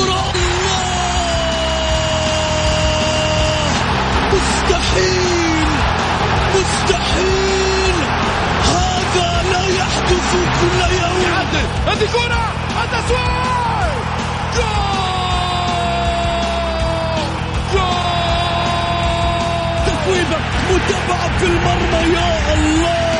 الكرة مستحيل مستحيل. هذا لا يحدث كل يوم. هذه كرة. التسويق جول! جول! تسويبة متابعة في المرمى يا الله!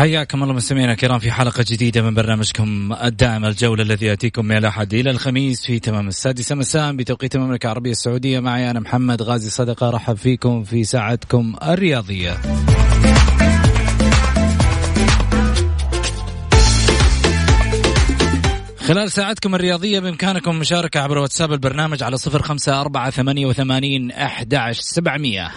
حياكم الله مستمعينا الكرام في حلقة جديدة من برنامجكم الدائم الجولة الذي يأتيكم من الأحد إلى الخميس في تمام السادسة مساء بتوقيت المملكة العربية السعودية. معي أنا محمد غازي صدقة. رحب فيكم في ساعتكم الرياضية. خلال ساعتكم الرياضية بإمكانكم مشاركة عبر واتساب البرنامج على صفر خمسة أربعة ثمانية وثمانين أحد سبعمية.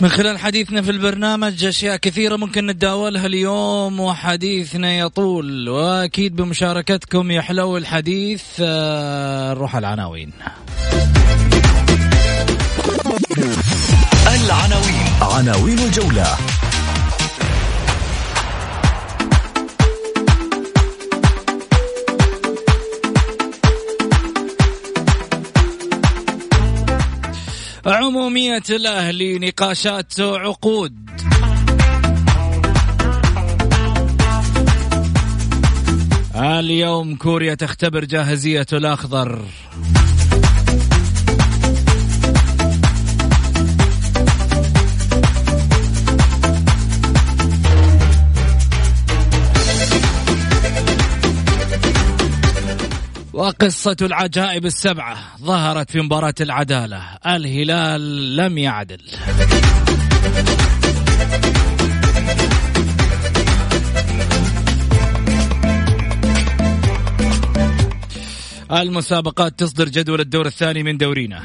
من خلال حديثنا في البرنامج أشياء كثيرة ممكن نتداولها اليوم وحديثنا يطول وأكيد بمشاركتكم يحلو الحديث آه، نروح العناوين. العناوين. عناوين الجولة. عمومية الأهلي نقاشات عقود. اليوم كوريا تختبر جاهزية الأخضر. وقصة العجائب السبعة ظهرت في مباراة العدالة. الهلال لم يعدل. المسابقات تصدر جدول الدور الثاني من دورينا.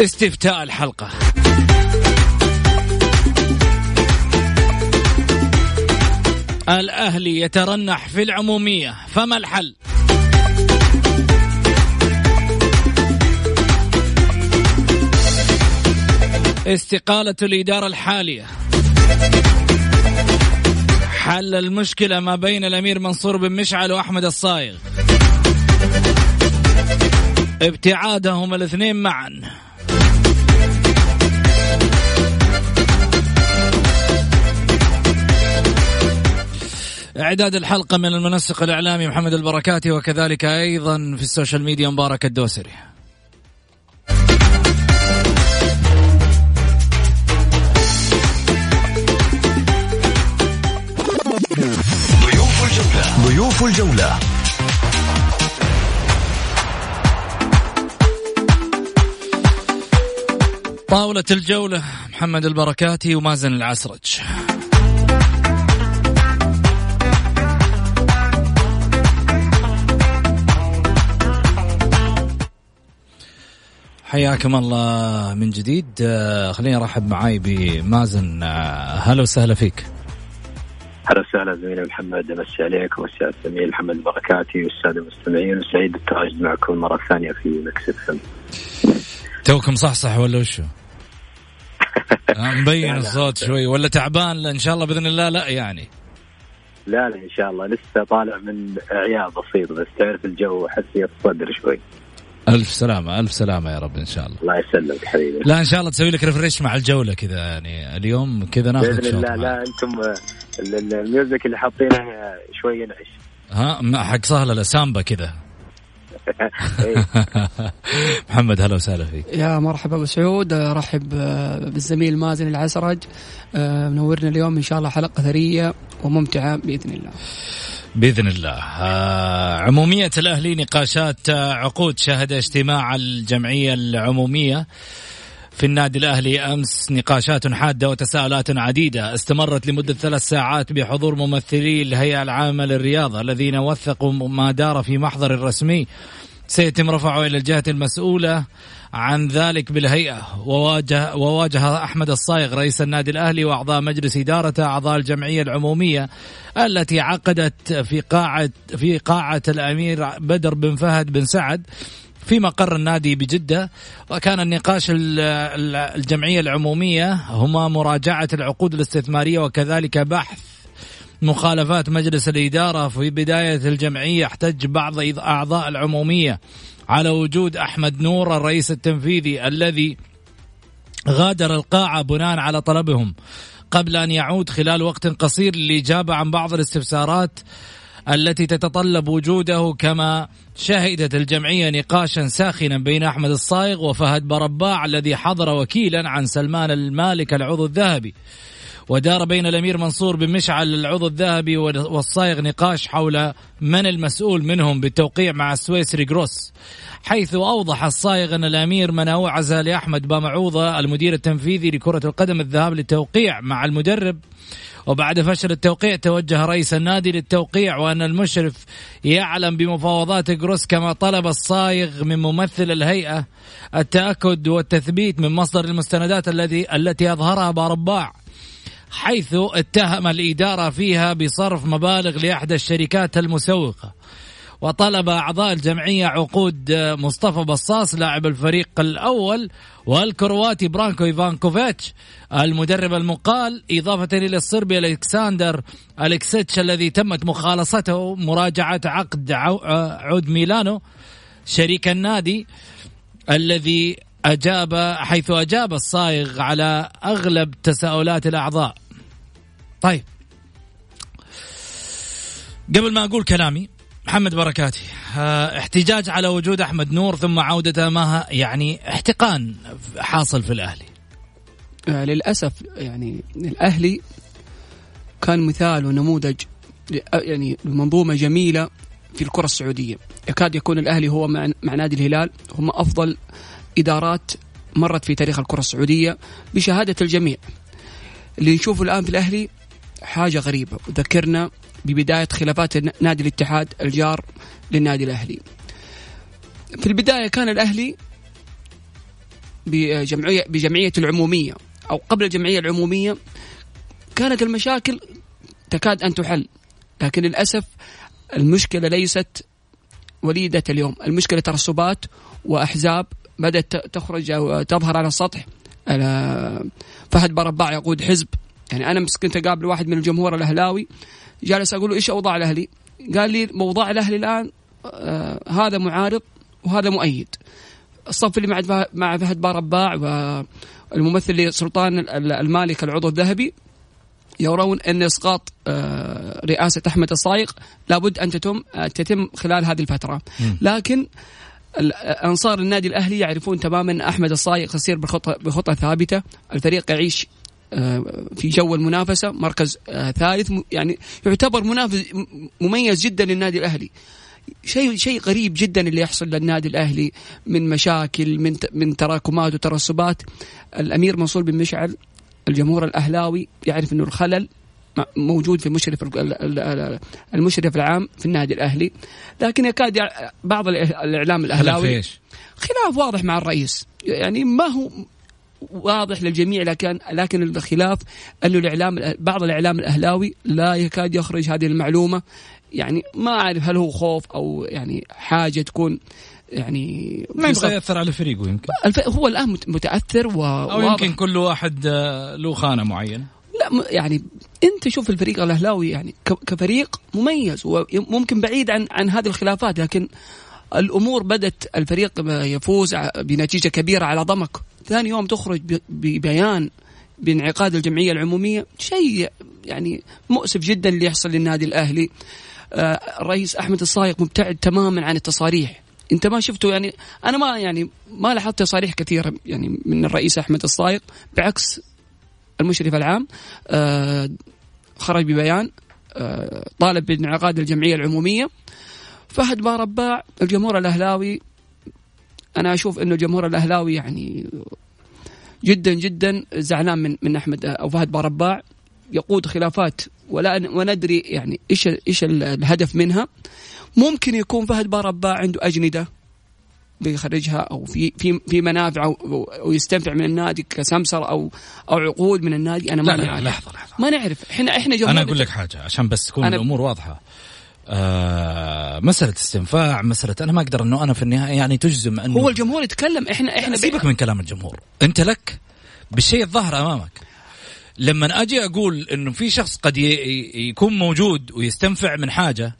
استفتاء الحلقة. الأهلي يترنح في العمومية فما الحل؟ استقالة الإدارة الحالية. حل المشكلة ما بين الأمير منصور بن مشعل وأحمد الصايغ. ابتعادهم الاثنين معا. إعداد الحلقة من المنسق الإعلامي محمد البركاتي وكذلك أيضا في السوشيال ميديا مبارك الدوسري. ضيوف الجولة. ضيوف الجولة. طاولة الجولة محمد البركاتي ومازن العسرج. حياكم الله من جديد. آه، خليني أرحب معاي بمازن. آه، هلا وسهلا فيك. هلا وسهلا زميلي محمد أمسي عليك ومسي على الزميل محمد البركاتي والساده المستمعين وسعيد بالتواجد معكم مرة ثانية في مكس إف. توكم صحصح ولا وشو؟ مبين الصوت شوي. ولا تعبان؟ إن شاء الله بإذن الله لا يعني. لا لا إن شاء الله. لسه طالع من عياء بسيط بس تعرف الجو حساسيه الصدر شوي. ألف سلامة ألف سلامة يا رب إن شاء الله. الله يسلمك حبيبي. لا إن شاء الله تسوي لك refresh مع الجولة كذا يعني اليوم كذا ناخذ بإذن الله لا أنتم ال music اللي حاطينه شوي ينعش. ها حق سهله سامبا كذا. إيه. محمد هلا وسهلا فيك. يا مرحبا أبو سعود أرحب بالزميل مازن العسرج. آه، منورنا اليوم إن شاء الله حلقة ثرية وممتعة بإذن الله. بإذن الله. آه عمومية الأهلي نقاشات عقود شهد اجتماع الجمعية العمومية. في النادي الأهلي أمس نقاشات حادة وتساؤلات عديدة استمرت لمدة ثلاث ساعات بحضور ممثلي الهيئة العامة للرياضة الذين وثقوا ما دار في محضر رسمي سيتم رفعه إلى الجهة المسؤولة عن ذلك بالهيئة. وواجه وواجه أحمد الصايغ رئيس النادي الأهلي وأعضاء مجلس ادارته أعضاء الجمعية العمومية التي عقدت في قاعه في قاعة الأمير بدر بن فهد بن سعد في مقر النادي بجدة. وكان النقاش الجمعية العمومية هما مراجعة العقود الاستثمارية وكذلك بحث مخالفات مجلس الإدارة في بداية الجمعية احتج بعض أعضاء العمومية على وجود أحمد نور الرئيس التنفيذي الذي غادر القاعة بناء على طلبهم. قبل أن يعود خلال وقت قصير للإجابة عن بعض الاستفسارات التي تتطلب وجوده كما شهدت الجمعية نقاشا ساخنا بين أحمد الصايغ وفهد برباع الذي حضر وكيلا عن سلمان المالك العضو الذهبي. ودار بين الأمير منصور بن مشعل العضو الذهبي والصايغ نقاش حول من المسؤول منهم بالتوقيع مع السويسري جروس حيث أوضح الصايغ أن الأمير من أوعز لأحمد بامعوضه المدير التنفيذي لكرة القدم الذهاب للتوقيع مع المدرب. وبعد فشل التوقيع توجه رئيس النادي للتوقيع وأن المشرف يعلم بمفاوضات جروس كما طلب الصايغ من ممثل الهيئة التأكد والتثبيت من مصدر المستندات التي التي أظهرها بارباع حيث اتهم الإدارة فيها بصرف مبالغ لإحدى الشركات المسوقة. وطلب أعضاء الجمعية عقود مصطفى بصاص لاعب الفريق الأول والكرواتي برانكو إيفانكوفيتش. المدرب المقال إضافة إلى الصربي ألكسندر ألكسيتش الذي تمت مخالصته مراجعة عقد عود ميلانو. شريك النادي الذي أجاب حيث أجاب الصايغ على أغلب تساؤلات الأعضاء. طيب. قبل ما أقول كلامي محمد بركاتي آه، احتجاج على وجود أحمد نور ثم عودته ما يعني احتقان حاصل في الأهلي. آه، للأسف يعني الأهلي كان مثال ونموذج يعني منظومة جميلة في الكرة السعودية. يكاد يكون الأهلي هو مع, نادي الهلال هم أفضل إدارات مرت في تاريخ الكرة السعودية بشهادة الجميع. اللي نشوفه الآن في الأهلي حاجة غريبة. وذكرنا ببداية خلافات نادي الاتحاد الجار للنادي الأهلي. في البداية كان الأهلي بجمعية, بجمعية العمومية أو قبل الجمعية العمومية كانت المشاكل تكاد أن تحل. لكن للأسف المشكلة ليست وليدة اليوم. المشكلة ترسبات وأحزاب بدأت تخرج أو تظهر على السطح فهد برباع يقود حزب يعني أنا كنت أقابل واحد من الجمهور الأهلاوي جالس أقول له إيش أوضاع الأهلي؟ قال لي موضوع الأهلي الآن آه هذا معارض وهذا مؤيد. الصف اللي مع مع فهد بارباع والممثل لسلطان المالك العضو الذهبي يرون أن إسقاط آه رئاسة أحمد الصايغ لابد أن تتم تتم خلال هذه الفترة. لكن أنصار النادي الأهلي يعرفون تماما أحمد الصايغ يسير بخطه بخطة ثابتة، الفريق يعيش في جو المنافسة. مركز آه، ثالث يعني يعتبر منافس مميز جدا للنادي الأهلي. شيء شيء غريب جدا اللي يحصل للنادي الأهلي من مشاكل من من تراكمات وترسبات. الأمير منصور بن مشعل الجمهور الأهلاوي يعرف إنه الخلل موجود في المشرف المشرف العام في النادي الأهلي. لكن يكاد بعض الإعلام الأهلاوي خلاف واضح مع الرئيس. يعني ما هو واضح للجميع لكن لكن الخلاف انه الإعلام بعض الإعلام الأهلاوي لا يكاد يخرج هذه المعلومة. يعني ما أعرف هل هو خوف أو يعني حاجة تكون يعني ما يبغى يأثر على فريقه يمكن. هو الآن متأثر و أو يمكن كل واحد آه، له خانة معينة. لا يعني انت شوف الفريق الأهلاوي يعني كفريق مميز وممكن بعيد عن عن هذه الخلافات لكن الأمور بدت الفريق يفوز بنتيجة كبيرة على ضمك. ثاني يوم تخرج ببيان بانعقاد الجمعية العمومية شيء يعني مؤسف جدا اللي يحصل للنادي الأهلي. آه، الرئيس أحمد الصايغ مبتعد تماما عن التصاريح. انت ما شفته يعني أنا ما يعني ما لاحظت تصاريح كثيرة يعني من الرئيس أحمد الصايغ بعكس المشرف العام آه، خرج ببيان آه، طالب بانعقاد الجمعية العمومية. فهد بارباع الجمهور الأهلاوي أنا أشوف إنه الجمهور الأهلاوي يعني جدا جدا زعلان من من أحمد أو فهد بارباع يقود خلافات ولا وندري يعني إيش إيش الهدف منها. ممكن يكون فهد بارباع عنده أجندة. بيخرجها أو في في في منافع أو, أو يستنفع من النادي كسمسر أو أو عقود من النادي أنا ما لا لا لحظة لحظة. ما نعرف. إحنا إحنا جمهور أنا أقول لك حاجة عشان بس تكون الأمور واضحة. آه مسألة استنفاع مسألة أنا ما أقدر أنه أنا في النهاية يعني تجزم أنه هو الجمهور يتكلم إحنا إحنا سيبك من كلام الجمهور. أنت لك بالشيء الظاهر أمامك. لما أجي أقول أنه في شخص قد يكون موجود ويستنفع من حاجة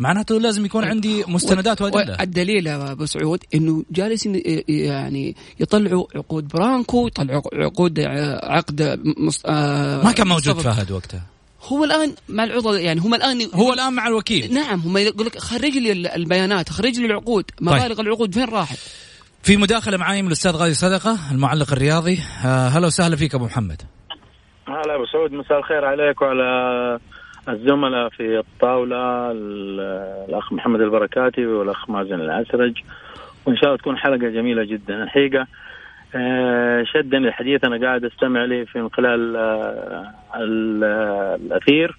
معناته لازم يكون عندي مستندات وأدلة. الدليل يا أبو سعود إنه جالس يعني يطلعوا عقود برانكو يطلعوا عقود عقد مص... آه ما كان موجود فهد وقتها. هو الآن مع العضو يعني هم الآن هو الآن مع الوكيل. نعم هم يقول لك خرج لي البيانات خرج لي العقود. مبالغ طيب. العقود فين راحت؟ في مداخلة معاي من الأستاذ غازي صدقة المعلق الرياضي. آه، هلا وسهلا فيك أبو محمد. هلا أبو سعود مساء الخير عليك وعلى الزملاء في الطاولة الأخ محمد البركاتي والأخ مازن العسرج وإن شاء الله تكون حلقة جميلة جدا. الحقيقة آه، شدني الحديث أنا قاعد أستمع لي في خلال آه، الأثير.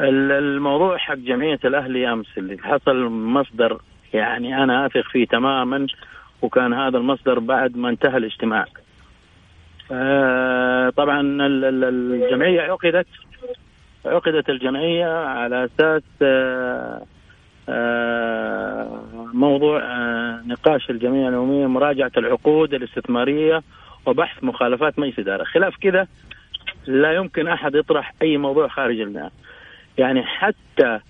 الموضوع حق جمعية الأهلي أمس اللي حصل مصدر يعني أنا أثق فيه تماما وكان هذا المصدر بعد ما انتهى الاجتماع. آه، طبعا الجمعية عقدت عقدت الجمعية على أساس آه، آه، موضوع آه، نقاش الجمعية العمومية مراجعة العقود الاستثمارية وبحث مخالفات مجلس إدارة. خلاف كذا لا يمكن أحد يطرح أي موضوع خارج المياه يعني حتى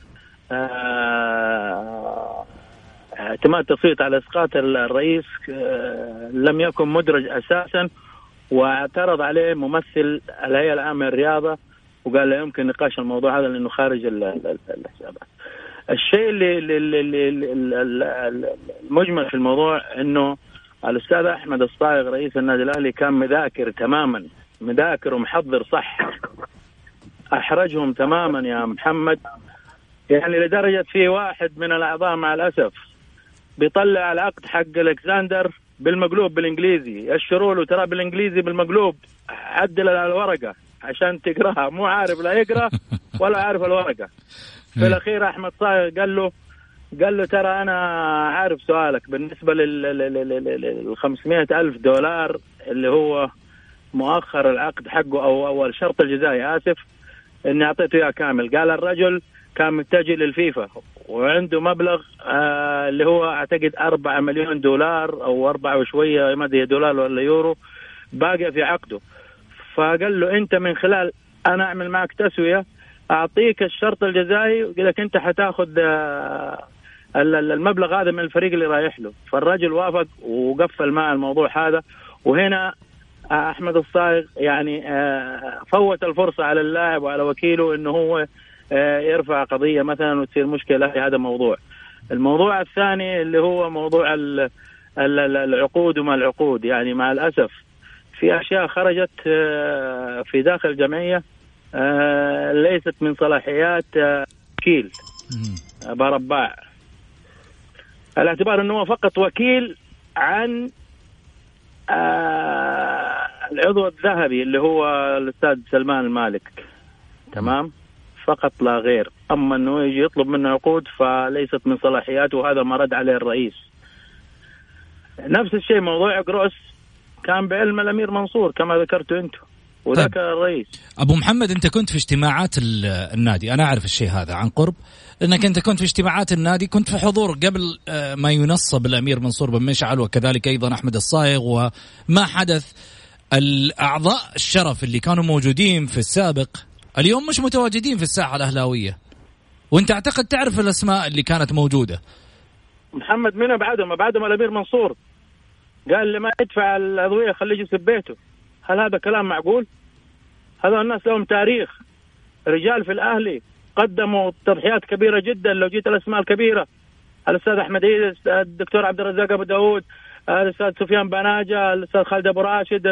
اعتماد تصويت على إسقاط الرئيس لم يكن مدرج أساسا واعترض عليه ممثل الهيئة العامة للرياضة وقال لا يمكن نقاش الموضوع هذا لأنه خارج الحسابات. الشيء اللي, اللي, اللي المجمل في الموضوع إنه الأستاذ أحمد الصايغ رئيس النادي الأهلي كان مذاكر تماما مذاكر ومحضر صح. أحرجهم تماما يا محمد. يعني لدرجة في واحد من الأعضاء مع الأسف بيطلع العقد حق الكساندر بالمقلوب بالإنجليزي. يشروا له ترى بالإنجليزي بالمقلوب. عدل على الورقة. عشان تقراها. مو عارف لا يقرأ ولا عارف الورقة. في الأخير أحمد صايغ قال له قال له ترى أنا عارف سؤالك. بالنسبة لل 500 ألف دولار اللي هو مؤخر العقد حقه أو أو الشرط الجزائي. آسف إني أعطيته إياه كامل. قال الرجل كان متجه للفيفا وعنده مبلغ آه اللي هو أعتقد 4 مليون دولار أو 4 وشوية ما أدري دولار ولا يورو باقي في عقده. فقال له أنت من خلال أنا أعمل معك تسوية أعطيك الشرط الجزائي وقال لك أنت حتاخذ آه، المبلغ هذا من الفريق اللي رايح له فالرجل وافق وقفل مع الموضوع هذا وهنا آه، أحمد الصايغ يعني آه، فوت الفرصة على اللاعب وعلى وكيله إنه هو يرفع قضية مثلا وتصير مشكلة في هذا الموضوع. الموضوع الثاني اللي هو موضوع العقود وما العقود يعني مع الأسف في أشياء خرجت آه، في داخل الجمعية آه، ليست من صلاحيات آه، وكيل برباع. على اعتبار أنه هو فقط وكيل عن العضو الذهبي اللي هو الأستاذ سلمان المالك. تمام؟ فقط لا غير. أما أنه يجي يطلب منه عقود فليست من صلاحياته وهذا ما رد عليه الرئيس. نفس الشيء موضوع جروس كان بعلم الأمير منصور كما ذكرتوا أنتم. وذاك طيب. الرئيس. أبو محمد أنت كنت في اجتماعات النادي. أنا أعرف الشيء هذا عن قرب. إنك أنت كنت في اجتماعات النادي كنت في حضور قبل آه، ما ينصب الامير منصور بن مشعل وكذلك أيضا أحمد الصايغ وما حدث. الأعضاء الشرف اللي كانوا موجودين في السابق اليوم مش متواجدين في الساحة الأهلاوية. وأنت أعتقد تعرف الأسماء اللي كانت موجودة. محمد من ابعدهم ابعدهم الأمير منصور. قال لي ما يدفع الادويه خليه يجلس ببيته. هل هذا كلام معقول؟ هذول الناس لهم تاريخ. رجال في الأهلي قدموا تضحيات كبيرة جدا. لو جيت الأسماء الكبيرة الأستاذ أحمد عيد الدكتور عبد الرزاق أبو داود الأستاذ سفيان بناجة الأستاذ خالد أبو راشد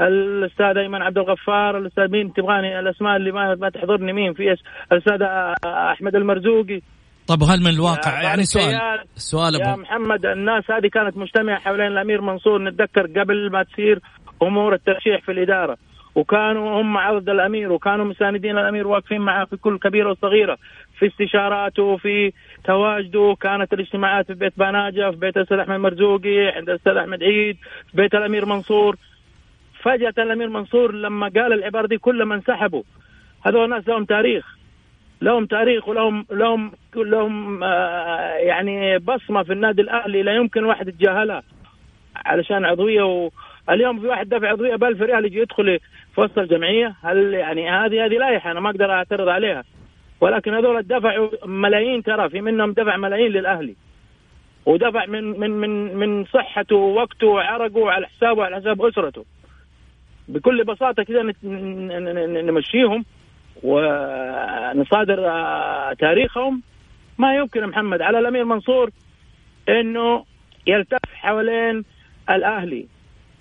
الأستاذ أيمن عبد الغفار الأستاذ مين تبغاني؟ الأسماء اللي ما ما تحضرني مين في الأستاذ أحمد المرزوقي. طب هل من الواقع؟ يعني سؤال سؤال يا محمد الناس هذه كانت مجتمعة حوالين الأمير منصور نتذكر قبل ما تصير أمور الترشيح في الإدارة. وكانوا هم عرض الأمير وكانوا مساندين الأمير واقفين معه في كل كبيرة وصغيرة. في استشاراته في تواجده كانت الاجتماعات في بيت بناجة في بيت الاستاذ أحمد مرزوقي عند الاستاذ أحمد عيد في بيت الأمير منصور. فجأة الأمير منصور لما قال العباره دي كلهم انسحبوا هذول الناس لهم تاريخ. لهم تاريخ ولهم لهم لهم آه يعني بصمة في النادي الأهلي لا يمكن واحد يتجاهلها. علشان عضوية و اليوم في واحد دفع عضوية ب 1000 ريال يجي يدخل في وسط الجمعية. هل يعني هذه هذه لائحة أنا ما أقدر أعترض عليها. ولكن هذول دفعوا ملايين ترى في منهم دفع ملايين للأهلي. ودفع من من من من صحته ووقته وعرقه على حسابه وعلى حساب أسرته. بكل بساطة كذا نمشيهم. ونصادر آه، تاريخهم. ما يمكن محمد على الأمير منصور إنه يلتف حوالين الأهلي.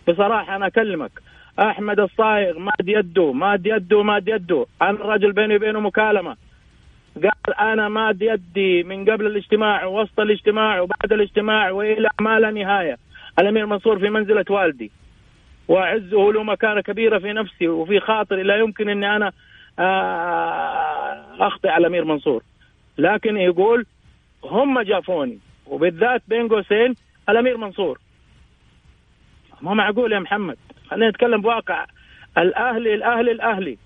بصراحة أنا أكلمك. أحمد الصايغ ماد يده ماد يده ماد يده. أنا الرجل بيني وبينه مكالمة. قال أنا ماد يدي من قبل الاجتماع ووسط الاجتماع وبعد الاجتماع وإلى ما لا نهاية. الأمير منصور في منزلة والدي. وأعزه له مكانة كبيرة في نفسي وفي خاطري. لا يمكن إني أنا اخطئ على الأمير منصور. لكن يقول هم جافوني وبالذات بين قوسين الأمير منصور. ما معقول يا محمد؟ خلينا نتكلم بواقع. الاهلي الاهلي الأهلي.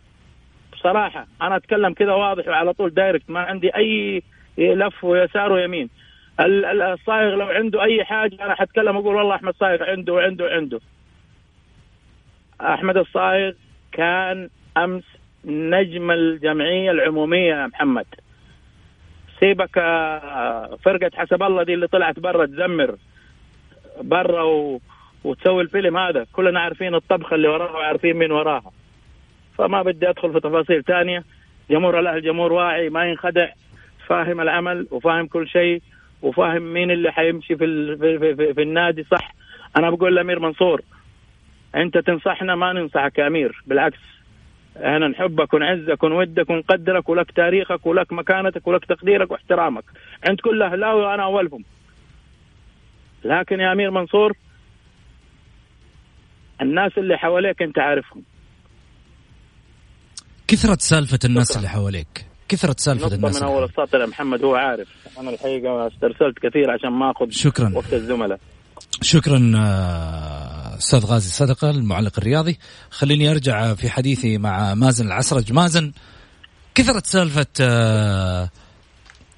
بصراحة أنا أتكلم كذا واضح وعلى طول دايركت ما عندي أي لف ويسار ويمين. الصايغ لو عنده أي حاجة أنا حتكلم أقول والله أحمد صايغ عنده وعنده وعنده. أحمد الصايغ كان أمس نجم الجمعية العمومية يا محمد. سيبك آه، فرقة حسب الله دي اللي طلعت برا تزمر. برا و... وتسوي الفيلم هذا. كلنا عارفين الطبخة اللي وراها وعارفين مين وراها. فما بدي أدخل في تفاصيل ثانية جمهور الأهلي جمهور واعي ما ينخدع. فاهم العمل وفاهم كل شيء وفاهم مين اللي حيمشي في, ال... في, في, في, في النادي صح. أنا بقول لأمير منصور أنت تنصحنا ما ننصحك يا أمير بالعكس. إحنا نحبك ونعزك ونودك ونقدرك ولك تاريخك ولك مكانتك ولك تقديرك واحترامك. عند كل أهلاوي وأنا أولهم. لكن يا أمير منصور الناس اللي حواليك أنت عارفهم. كثرة سالفة الناس اللي حواليك. كثرة سالفة الناس من أول السطر يا محمد هو عارف. أنا الحقيقة استرسلت كثير عشان ما أخذ شكرا. وقت الزملاء. شكرا آه، أستاذ غازي صدقة المعلق الرياضي. خليني أرجع في حديثي مع مازن العسرج. مازن كثرت سالفة آه،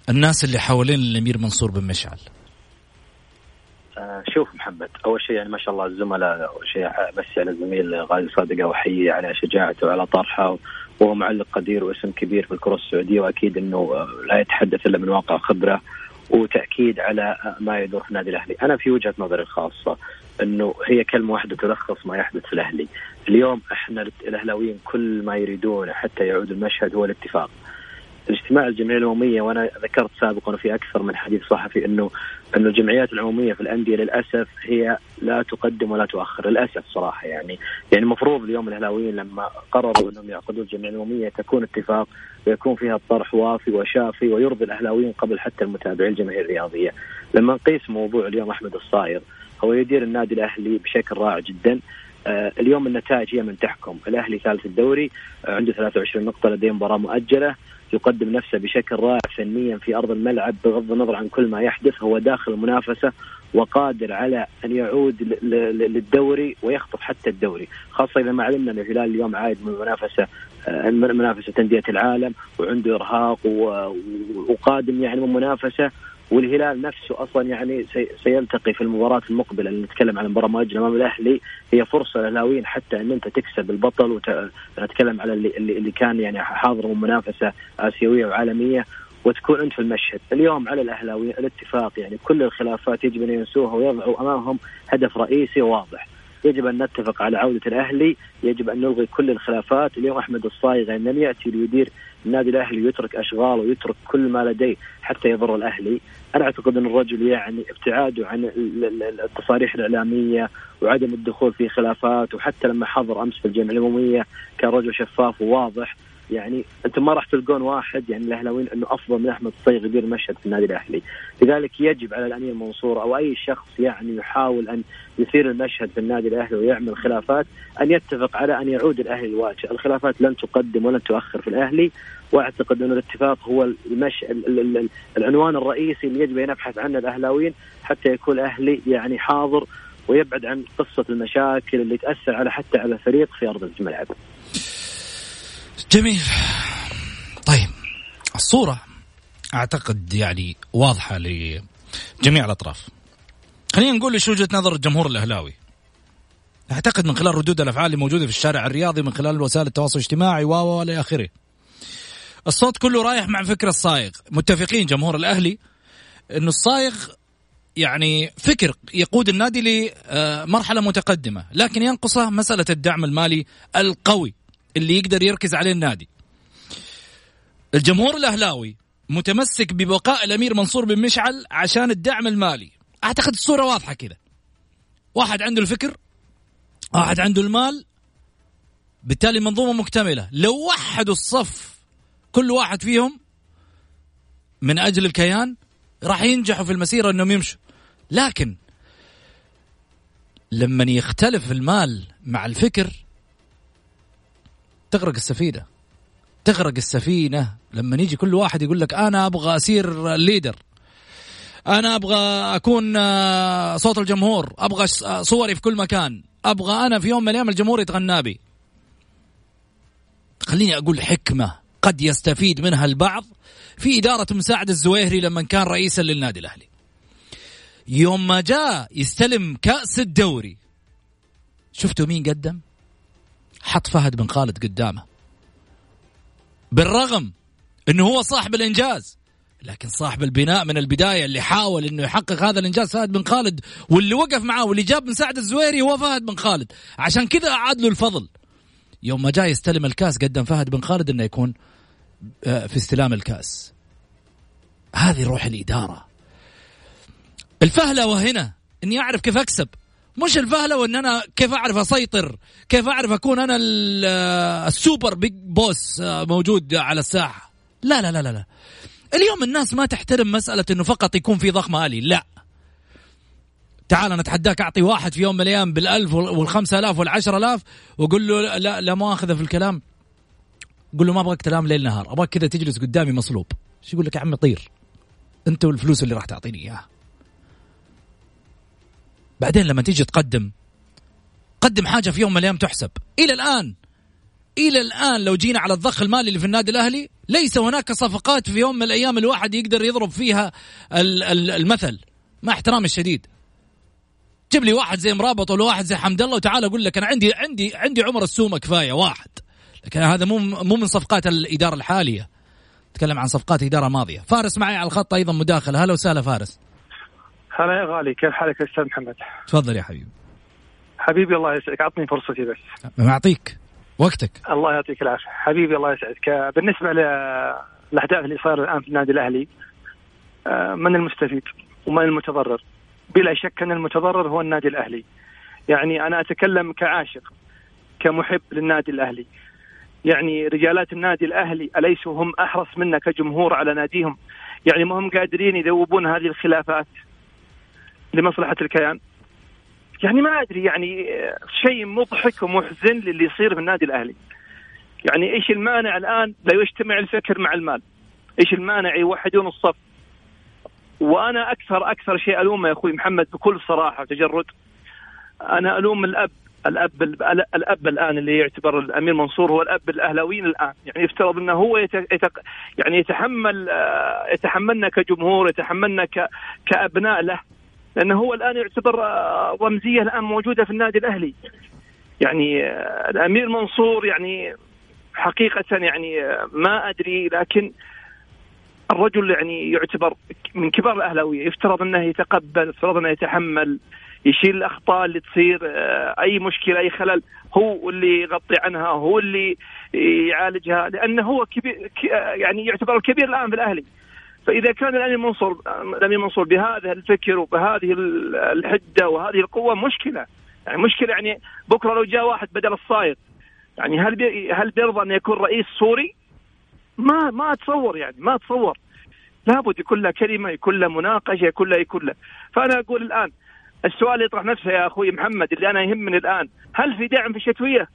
الناس اللي حوالين الأمير منصور بن مشعل. آه، شوف محمد أول شيء يعني ما شاء الله الزملاء أول شيء بس على الزميل غازي صادقة واحييه على شجاعته وعلى طرحه وهو معلق قدير واسم كبير في الكرة السعودية وأكيد إنه لا يتحدث إلا من واقع خبرة وتأكيد على ما يدور في النادي الأهلي، أنا في وجهة نظري الخاصة إنه هي كلمة واحدة تلخص ما يحدث في الأهلي، اليوم إحنا الأهلاويين كل ما يريدون حتى يعود المشهد هو الاتفاق. الاجتماع الجمعية العموميه وأنا ذكرت سابقا في أكثر من حديث صحفي إنه إنه الجمعيات العموميه في الأندية للأسف هي لا تقدم ولا تؤخر للأسف صراحة يعني يعني المفروض اليوم الأهلاويين لما قرروا إنهم يعقدوا الجمعية العموميه تكون اتفاق ويكون فيها الطرح وافي وشافي ويرضي الأهلاويين قبل حتى المتابعين الجماهير الرياضية. لما نقيس موضوع اليوم أحمد الصاير هو يدير النادي الأهلي بشكل رائع جدا. آه اليوم النتائج هي من تحكم. الأهلي ثالث الدوري آه عنده 23 نقطة لديه مباراة مؤجلة. يقدم نفسه بشكل رائع فنيا في أرض الملعب بغض النظر عن كل ما يحدث. هو داخل المنافسة وقادر على أن يعود للدوري ويخطف حتى الدوري. خاصة إذا ما علمنا أن الهلال اليوم عايد من منافسة آه، منافسة أندية العالم وعنده إرهاق وقادم يعني من منافسة. والهلال نفسه أصلا يعني سيلتقي في المباراة المقبلة اللي نتكلم عن المباراه مؤجله امام الأهلي. هي فرصة للاهلاويين حتى إن أنت تكسب البطل ونتكلم على اللي, اللي كان يعني حاضر من منافسة آسيوية وعالمية وتكون أنت في المشهد، اليوم على الاهلاويين الاتفاق يعني كل الخلافات يجب أن ينسوها ويضعوا أمامهم هدف رئيسي واضح. يجب أن نتفق على عودة الأهلي، يجب أن نلغي كل الخلافات، اليوم أحمد الصايغ لم يأتي ليدير النادي الأهلي ويترك اشغاله ويترك كل ما لديه حتى يضر الأهلي، أنا أعتقد أن الرجل يعني ابتعاده عن التصاريح الإعلامية وعدم الدخول في خلافات وحتى لما حضر أمس في الجمعية العموميه كان رجل شفاف وواضح. يعني أنتم ما راح تلقون واحد يعني الأهلاويين إنه أفضل من أحمد الصيغ يدير مشهد في النادي الأهلي، لذلك يجب على الأمير منصور أو أي شخص يعني يحاول أن يثير المشهد في النادي الأهلي ويعمل خلافات أن يتفق على أن يعود الأهلي الواجهة، الخلافات لن تقدم ولن تؤخر في الأهلي وأعتقد انه الاتفاق هو المش... العنوان الرئيسي اللي يجب أن يبحث عنه الأهلاويين حتى يكون الأهلي يعني حاضر ويبعد عن قصة المشاكل اللي تأثر على حتى على الفريق في أرض الملعب. جميل. طيب الصورة أعتقد يعني واضحة لجميع الأطراف. خلينا نقول إيش وجهة نظر الجمهور الأهلاوي. أعتقد من خلال ردود الأفعال اللي موجودة في الشارع الرياضي من خلال وسائل التواصل الاجتماعي و إلى آخره. الصوت كله رايح مع فكر الصايغ. متفقين جمهور الأهلي أنه الصايغ يعني فكر يقود النادي لمرحلة متقدمة لكن ينقصه مسألة الدعم المالي القوي. اللي يقدر يركز عليه النادي. الجمهور الأهلاوي متمسك ببقاء الأمير منصور بن مشعل عشان الدعم المالي. أعتقد الصورة واضحة كذا واحد عنده الفكر واحد عنده المال بالتالي منظومة مكتملة. لو وحدوا الصف كل واحد فيهم من أجل الكيان راح ينجحوا في المسيرة إنهم يمشوا. لكن لما يختلف المال مع الفكر تغرق السفينة. تغرق السفينة. لما يجي كل واحد يقول لك أنا أبغى اصير ليدر. أنا أبغى أكون آه، صوت الجمهور. أبغى آه، صوري في كل مكان. أبغى أنا في يوم من الأيام الجمهور يتغنى بي. خليني أقول حكمة قد يستفيد منها البعض في إدارة مساعد الزويهري لما كان رئيسا للنادي الأهلي. يوم ما جاء يستلم كأس الدوري. شفتوا مين قدم؟ حط فهد بن خالد قدامه. بالرغم إنه هو صاحب الإنجاز لكن صاحب البناء من البداية اللي حاول إنه يحقق هذا الإنجاز فهد بن خالد واللي وقف معاه واللي جاب من سعد الزويري هو فهد بن خالد. عشان كذا أعاد له الفضل. يوم ما جاء يستلم الكاس قدم فهد بن خالد إنه يكون آه، في استلام الكاس. هذه روح الإدارة. الفهلوة هنا إني أعرف كيف أكسب. مش الفهلة ان أنا كيف أعرف أسيطر كيف أعرف أكون أنا السوبر بيج بوس موجود على الساحة. لا لا لا لا, لا. اليوم الناس ما تحترم مسألة إنه فقط يكون في ضخ مالي لا. تعال أنا أتحداك أعطي واحد في يوم من الأيام بالألف والخمسة آلاف والعشرة آلاف وقول له لا لا مؤاخذة في الكلام. قول له ما أبغاك كلام ليل نهار أبغاك كذا تجلس قدامي مصلوب. إيش يقول لك يا عمي طير. أنت والفلوس اللي راح تعطيني إياها. بعدين لما تيجي تقدم قدم حاجة في يوم من الأيام تحسب. إلى الآن إلى الآن لو جينا على الضخ المالي اللي في النادي الأهلي ليس هناك صفقات في يوم من الأيام الواحد يقدر يضرب فيها المثل. مع احترامي الشديد. جيب لي واحد زي مرابط ولا واحد زي حمد الله وتعال أقول لك أنا عندي عندي عندي عمر السومة كفاية واحد. لكن هذا مو مو من صفقات الإدارة الحالية. تكلم عن صفقات إدارة ماضية. فارس معي على الخط أيضا مداخله هلا وسهلا فارس. هلا يا غالي كيف حالك يا أستاذ محمد؟ تفضل يا حبيبي. حبيبي الله يسعدك اعطني فرصتي بس. معطيك وقتك. الله يعطيك العافية. حبيبي الله يسعدك. بالنسبة للاحداث اللي صايرة الآن في النادي الأهلي آه، من المستفيد ومن المتضرر؟ بلا شك أن المتضرر هو النادي الأهلي. يعني أنا أتكلم كعاشق كمحب للنادي الأهلي. يعني رجالات النادي الأهلي أليسوا هم أحرص منا كجمهور على ناديهم؟ يعني ما هم قادرين يذوبون هذه الخلافات؟ لمصلحة الكيان. يعني ما أدري يعني شيء مضحك ومحزن للي يصير في النادي الأهلي. يعني إيش المانع الآن؟ لا يجتمع الفكر مع المال. إيش المانع يوحدون الصف؟ وأنا أكثر أكثر شيء ألومه يا أخوي محمد بكل صراحة وتجرد. أنا ألوم الأب الأب الأب الآن اللي يعتبر الأمير منصور هو الأب الأهلاويين الآن. يعني يفترض إنه هو يتق يعني يتحمل آه، يتحملنا كجمهور يتحملنا كأبناء له. لأنه هو الآن يعتبر آه، رمزية الآن موجودة في النادي الأهلي. يعني آه، الأمير منصور يعني حقيقة يعني ما أدري لكن الرجل يعني يعتبر من كبار الأهلاوية. يفترض أنه يتقبل يفترض أنه يتحمل يشيل الأخطاء اللي تصير آه، أي مشكلة أي خلل هو اللي يغطي عنها هو اللي يعالجها لأنه هو كبير يعني يعتبر الكبير الآن في الأهلي. فإذا كان الامير منصور الامير منصور بهذا الفكر وبهذه الحدة وهذه القوة مشكلة. يعني مشكلة يعني بكرة لو جاء واحد بدل الصايغ يعني هل بي هل بيرضى أن يكون رئيس صوري؟ ما ما أتصور يعني ما أتصور. لابد يكون له كلمة يكون له مناقشة يكون له يكون له. فأنا أقول الآن السؤال يطرح نفسه يا أخوي محمد اللي أنا يهمني الآن. هل في دعم في الشتوية؟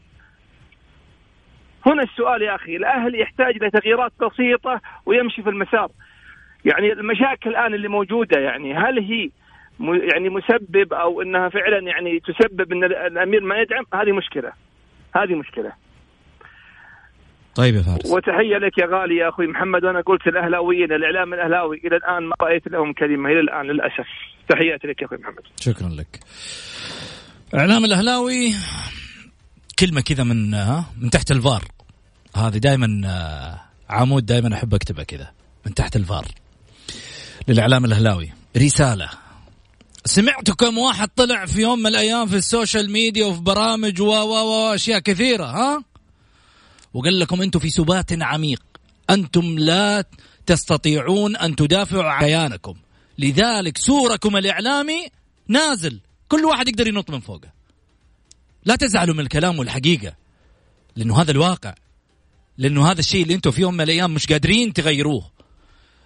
هنا السؤال يا أخي. الاهلي يحتاج إلى تغييرات بسيطة ويمشي في المسار. يعني المشاكل الآن اللي موجودة يعني هل هي يعني مسبب أو إنها فعلا يعني تسبب إن الأمير ما يدعم؟ هذه مشكلة هذه مشكلة. طيب يا فارس. وتحية لك يا غالي يا أخوي محمد وأنا قلت الأهلاويين الإعلام الأهلاوي إلى الآن ما رأيت لهم كلمة إلى الآن للأسف. تحياتي لك يا أخوي محمد. شكرا لك. إعلام الأهلاوي كلمة كذا من من تحت الفار. هذه دائما آه، عمود دائما أحب أكتبها كذا من تحت الفار. للإعلام الأهلاوي. رسالة. سمعتوا كم واحد طلع في يوم من الأيام في ال social media وفي برامج و و أشياء كثيرة ها؟ وقال لكم أنتم في سبات عميق. أنتم لا تستطيعون أن تدافعوا عن كيانكم. لذلك سوركم الإعلامي نازل. كل واحد يقدر ينط من فوقه. لا تزعلوا من الكلام والحقيقة لأنه هذا الواقع. لأنه هذا الشيء اللي أنتم في يوم من الأيام مش قادرين تغيروه.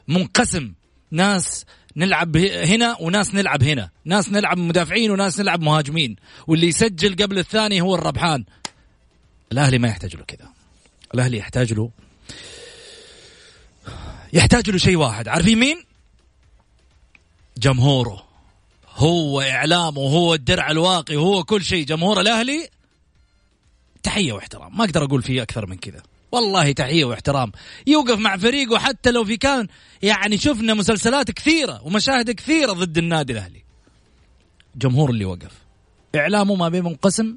منقسم. ناس نلعب هنا وناس نلعب هنا. ناس نلعب مدافعين وناس نلعب مهاجمين. واللي يسجل قبل الثاني هو الربحان. الأهلي ما يحتاج له كذا. الأهلي يحتاج له يحتاج له شيء واحد. عارفين مين؟ جمهوره. هو إعلامه هو الدرع الواقي وهو كل شيء. جمهور الاهلي تحية واحترام. ما أقدر أقول فيه أكثر من كذا. والله تحية واحترام. يوقف مع فريقه حتى لو في كان يعني شفنا مسلسلات كثيرة ومشاهد كثيرة ضد النادي الأهلي. جمهور اللي وقف. إعلامه ما بين منقسم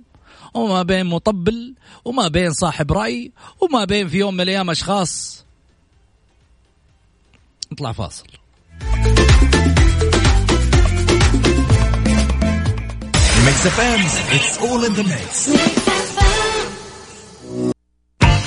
وما بين مطبل وما بين صاحب رأي وما بين في يوم من الأيام أشخاص. نطلع فاصل. it's all in the mix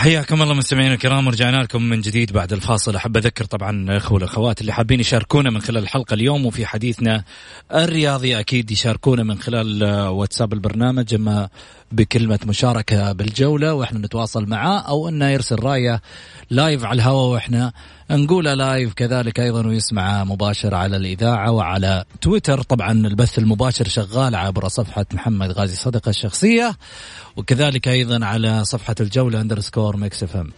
حياكم الله مستمعينا الكرام ورجعنا لكم من جديد بعد الفاصل. أحب أذكر طبعا الاخوه والأخوات اللي حابين يشاركونا من خلال الحلقة اليوم وفي حديثنا الرياضي أكيد يشاركونا من خلال واتساب البرنامج. أما بكلمة مشاركة بالجولة وإحنا نتواصل معاه أو أنه يرسل رأيه live على الهواء وإحنا نقوله live كذلك أيضا ويسمع مباشر على الإذاعة وعلى تويتر. طبعا البث المباشر شغال عبر صفحة محمد غازي صدقة الشخصية وكذلك أيضا على صفحة الجولة underscore Mix FM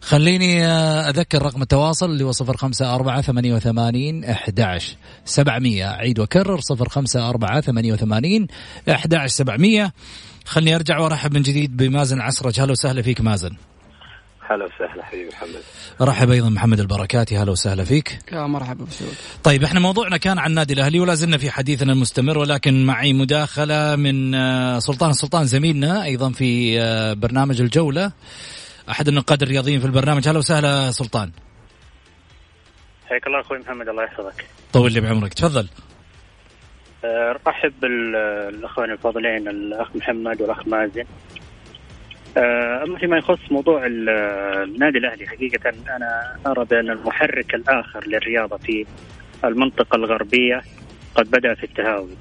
خليني آه، أذكر رقم التواصل اللي هو 054 88 11 أعيد وأكرر 054 88 11 خلني أرجع وأرحب من جديد بمازن عسرج. هلا وسهلا فيك مازن. هلا وسهلا حبيبي محمد. رحب أيضا محمد البركاتي. هلا وسهلا فيك. يا مرحبا بسعود طيب إحنا موضوعنا كان عن النادي الأهلي ولا زلنا في حديثنا المستمر ولكن معي مداخلة من آه، سلطان السلطان زميلنا أيضا في آه، برنامج الجولة أحد النقاد الرياضيين في البرنامج. هلا وسهلا سلطان. حياك الله أخوي محمد الله يحفظك. طول لي بعمرك. تفضل. أه، رحب بالاخوان الفاضلين الأخ محمد والأخ مازن. أه، أما فيما يخص موضوع النادي الأهلي حقيقة أنا أرى بأن المحرك الآخر للرياضة في المنطقة الغربية قد بدأ في التهاوي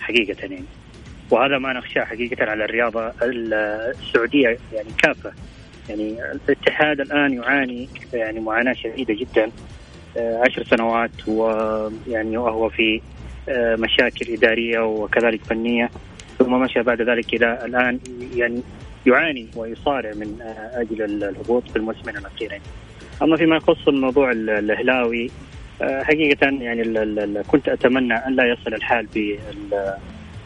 حقيقة يعني. وهذا ما نخشاه حقيقة على الرياضة السعودية يعني كافة. يعني الاتحاد الآن يعاني يعني معاناة شديدة جدا آه، عشر سنوات ويعني وهو في آه، مشاكل إدارية وكذلك فنية ثم مشى بعد ذلك إلى الآن يعني يعاني ويصارع من آه، أجل الهبوط في الموسمين الأخيرين. أما فيما يخص الموضوع الاهلاوي حقيقة يعني كنت أتمنى أن لا يصل الحال ب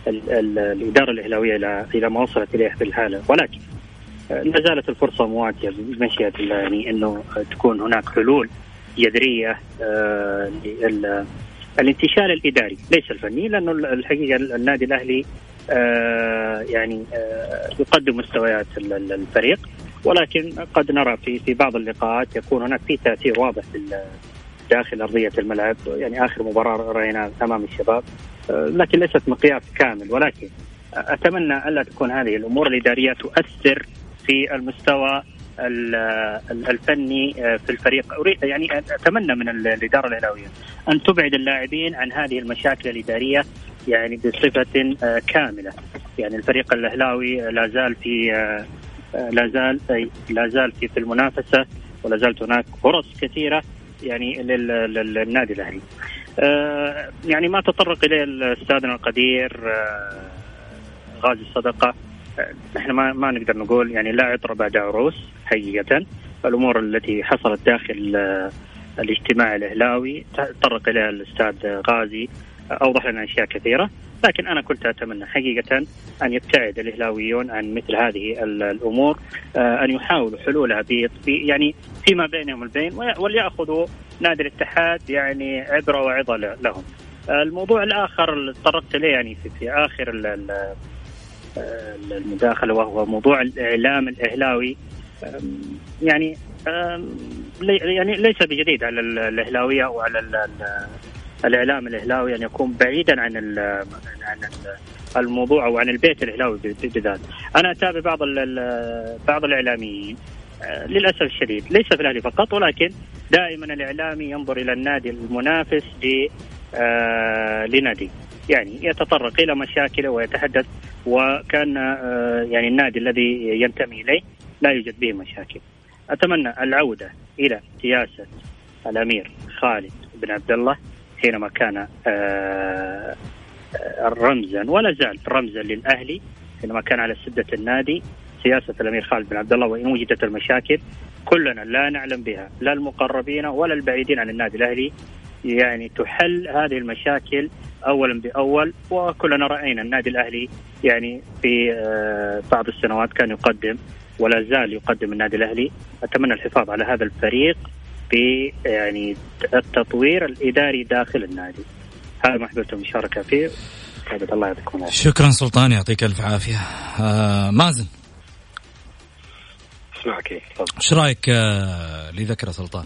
الإدارة الاهلاويه إلى إلى ما وصلت إليه في الحالة ولكن لا زالت الفرصة مواتية بمشيئه الله يعني إنه تكون هناك حلول جذرية آه، الانتشال الإداري ليس الفني لأنه الحقيقة النادي الأهلي آه، يعني آه، يقدم مستويات الفريق ولكن قد نرى في في بعض اللقاءات يكون هناك في تأثير واضح داخل أرضية الملعب يعني آخر مباراة راينا أمام الشباب لكن ليست مقياس كامل ولكن أتمنى ألا تكون هذه الأمور الإدارية تؤثر في المستوى الفني في الفريق. اريد يعني أتمنى من الإدارة الاهلاويه أن تبعد اللاعبين عن هذه المشاكل الإدارية يعني بصفة كاملة. يعني الفريق الأهلاوي لا زال في لا زال لا زال في المنافسة ولا زالت هناك فرص كثيرة يعني للنادي الأهلي. يعني ما تطرق إليه استاذنا القدير غازي الصدقة. إحنا ما ما نقدر نقول يعني لا عطر بعد عروس حقيقة الأمور التي حصلت داخل آه، الاجتماع الأهلاوي تطرق اليها الأستاذ غازي أوضح لنا أشياء كثيرة لكن أنا كنت أتمنى حقيقة أن يبتعد الأهلاويون عن مثل هذه الأمور آه، أن يحاولوا حلولها يعني فيما بينهم البين وليأخذوا نادي الاتحاد يعني عبرة وعظة لهم. الموضوع الآخر اللي تطرقت إليه يعني في, في آخر المداخله وهو موضوع الإعلام الأهلاوي يعني يعني ليس بجديد على الأهلاوية وعلى الإعلام الأهلاوي أن يكون بعيدا عن عن الموضوع أو عن البيت الأهلاوي بالذات. أنا أتابع بعض بعض الإعلاميين أه، للأسف الشديد ليس في الأهلي فقط ولكن دائما الإعلامي ينظر إلى النادي المنافس أه، لنادي يعني يتطرق إلى مشاكله ويتحدث وكأن آه، يعني النادي الذي ينتمي إليه لا يوجد به مشاكل. أتمنى العودة إلى سياسة الأمير خالد بن عبد الله حينما كان آه، رمزا ولا زال رمزا للأهلي حينما كان على سدة النادي سياسة الأمير خالد بن عبد الله وإن وجدت المشاكل كلنا لا نعلم بها لا المقربين ولا البعيدين عن النادي الأهلي يعني تحل هذه المشاكل اولا بأول وكلنا رأينا النادي الأهلي يعني في آه، بعض السنوات كان يقدم ولا زال يقدم النادي الأهلي. أتمنى الحفاظ على هذا الفريق ب يعني التطوير الإداري داخل النادي. هذا ما حبيت المشاركه فيه. الله يعطيكم العافية. شكرا سلطان يعطيك ألف عافية. آه مازن. أسمعك. إيش رأيك آه اللي ذكره سلطان؟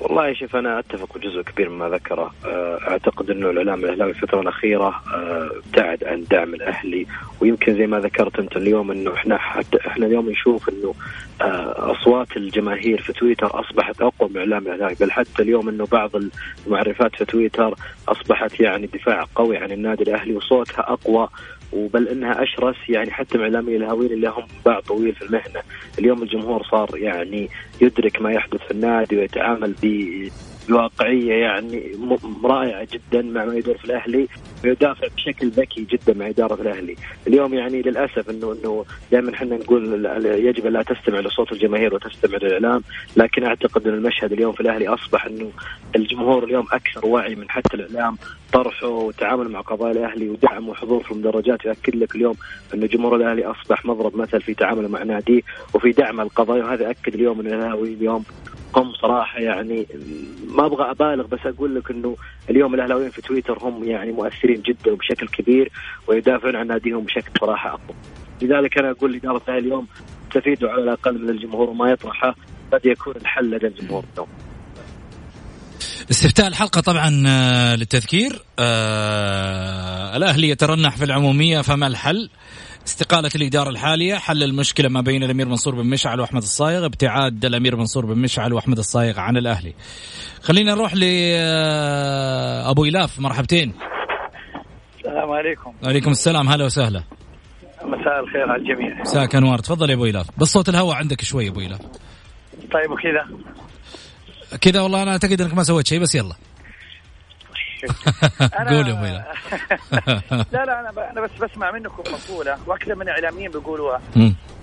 والله شوف أنا أتفق بجزء كبير مما ذكره آه، أعتقد إنه الإعلام الاهلاوي الفترة الأخيرة آه، ابتعد عن دعم الأهلي. ويمكن زي ما ذكرت أنت اليوم إنه إحنا حتى إحنا اليوم نشوف إنه آه، أصوات الجماهير في تويتر أصبحت أقوى من الإعلام الاهلاوي بل حتى اليوم إنه بعض المعرفات في تويتر أصبحت يعني دفاع قوي عن النادي الأهلي وصوتها أقوى. وبل إنها أشرس يعني حتى الاعلاميين الهاويين اللي هم باع طويل في المهنة، اليوم الجمهور صار يعني يدرك ما يحدث في النادي ويتعامل بواقعيه يعني رائعة جدا مع ما يدور في الأهلي ويدافع بشكل ذكي جدا مع إدارة الأهلي، اليوم يعني للأسف انه إنه دائما إحنا نقول يجب لا تستمع لصوت الجماهير وتستمع للإعلام، لكن أعتقد إن المشهد اليوم في الأهلي أصبح إنه الجمهور اليوم أكثر وعي من حتى الإعلام طرحه وتعامل مع قضايا الأهلي ودعم وحضور في المدرجات ياكد لك اليوم إن جمهور الأهلي أصبح مضرب مثل في تعامله مع ناديه وفي دعم القضايا وهذا اكد اليوم ان اليوم هم صراحة يعني ما أبغى أبالغ بس أقول لك إنه اليوم الأهلاويين في تويتر هم يعني مؤثرين جدا وبشكل كبير ويدافعون عن ناديهم بشكل صراحة أقوى. لذلك أنا أقول لإدارة الأهلي اليوم تستفيدوا على الأقل من الجمهور وما يطرحه قد يكون الحل لدى الجمهور اليوم. استفتاء الحلقة طبعا آه، للتذكير آه الأهلي يترنح في العمومية فما الحل استقالة الإدارة الحالية حل المشكلة ما بين الأمير منصور بن مشعل وأحمد الصايغ ابتعاد الأمير منصور بن مشعل وأحمد الصايغ عن الأهلي. خلينا نروح لأبو آه، إلاف مرحبتين. السلام عليكم. وعليكم السلام هلا وسهلا. مساء الخير على الجميع. مساك أنوار تفضل يا أبو ايلاف بس صوت الهواء عندك شوي يا أبو ايلاف طيب وكذا؟ كذا والله أنا أعتقد إنك ما سويت شيء بس يلا. قول يا لا لا أنا أنا بس بسمع منكم مقولة وأكثر من الاعلاميين بيقولوها.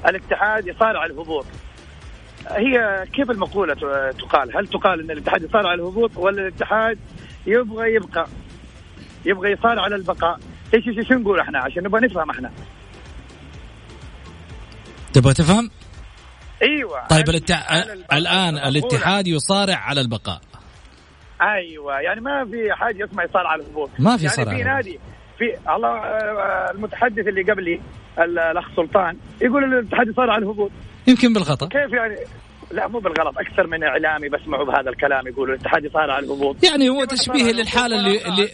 الاتحاد يصارع الهبوط هي كيف المقولة تقال؟ هل تقال إن الاتحاد يصارع الهبوط ولا الاتحاد يبغى يبقى يبغى يصارع على البقاء؟ إيش إيش إيش نقول إحنا عشان نبغى نفهم إحنا؟ تبغى تفهم؟ إيوه طيب البقاء الآن الاتحاد يصارع على البقاء أيوه يعني ما في حاجة اسمها يصارع على الهبوط ما في يعني صراع في نادي في الله آه، المتحدث اللي قبلي ال- الأخ سلطان يقول الاتحاد يصارع على الهبوط. يمكن بالخطا كيف يعني؟ لا مو بالغلط أكثر من إعلامي بسمعوا بهذا الكلام يقولوا الاتحاد يصارع على الهبوط. يعني هو تشبيه للحالة؟ اللي, اللي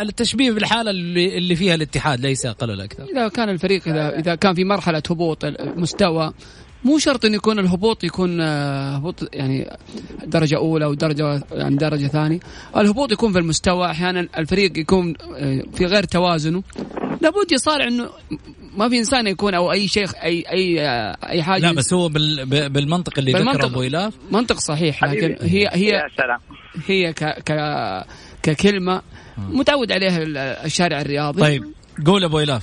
التشبيه بالحالة اللي, اللي فيها الاتحاد ليس أقل ولا أكثر. إذا كان الفريق اذا إذا كان في مرحلة هبوط المستوى مو شرط إنه يكون الهبوط يكون آه، هبوط يعني درجة أولى أو درجة يعني درجة ثانية، الهبوط يكون في المستوى أحيانا الفريق يكون آه، في غير توازنه. لابد يصارع إنه ما في إنسان يكون أو أي شيء أي أي آه، أي حاجة لا بس هو بالمنطق اللي ذكره بالمنطق. أبو ايلاف منطق صحيح لكن. هي هي يا سلام. هي ك ك ككلمة متعود عليها ال- الشارع الرياضي. طيب قول أبو ايلاف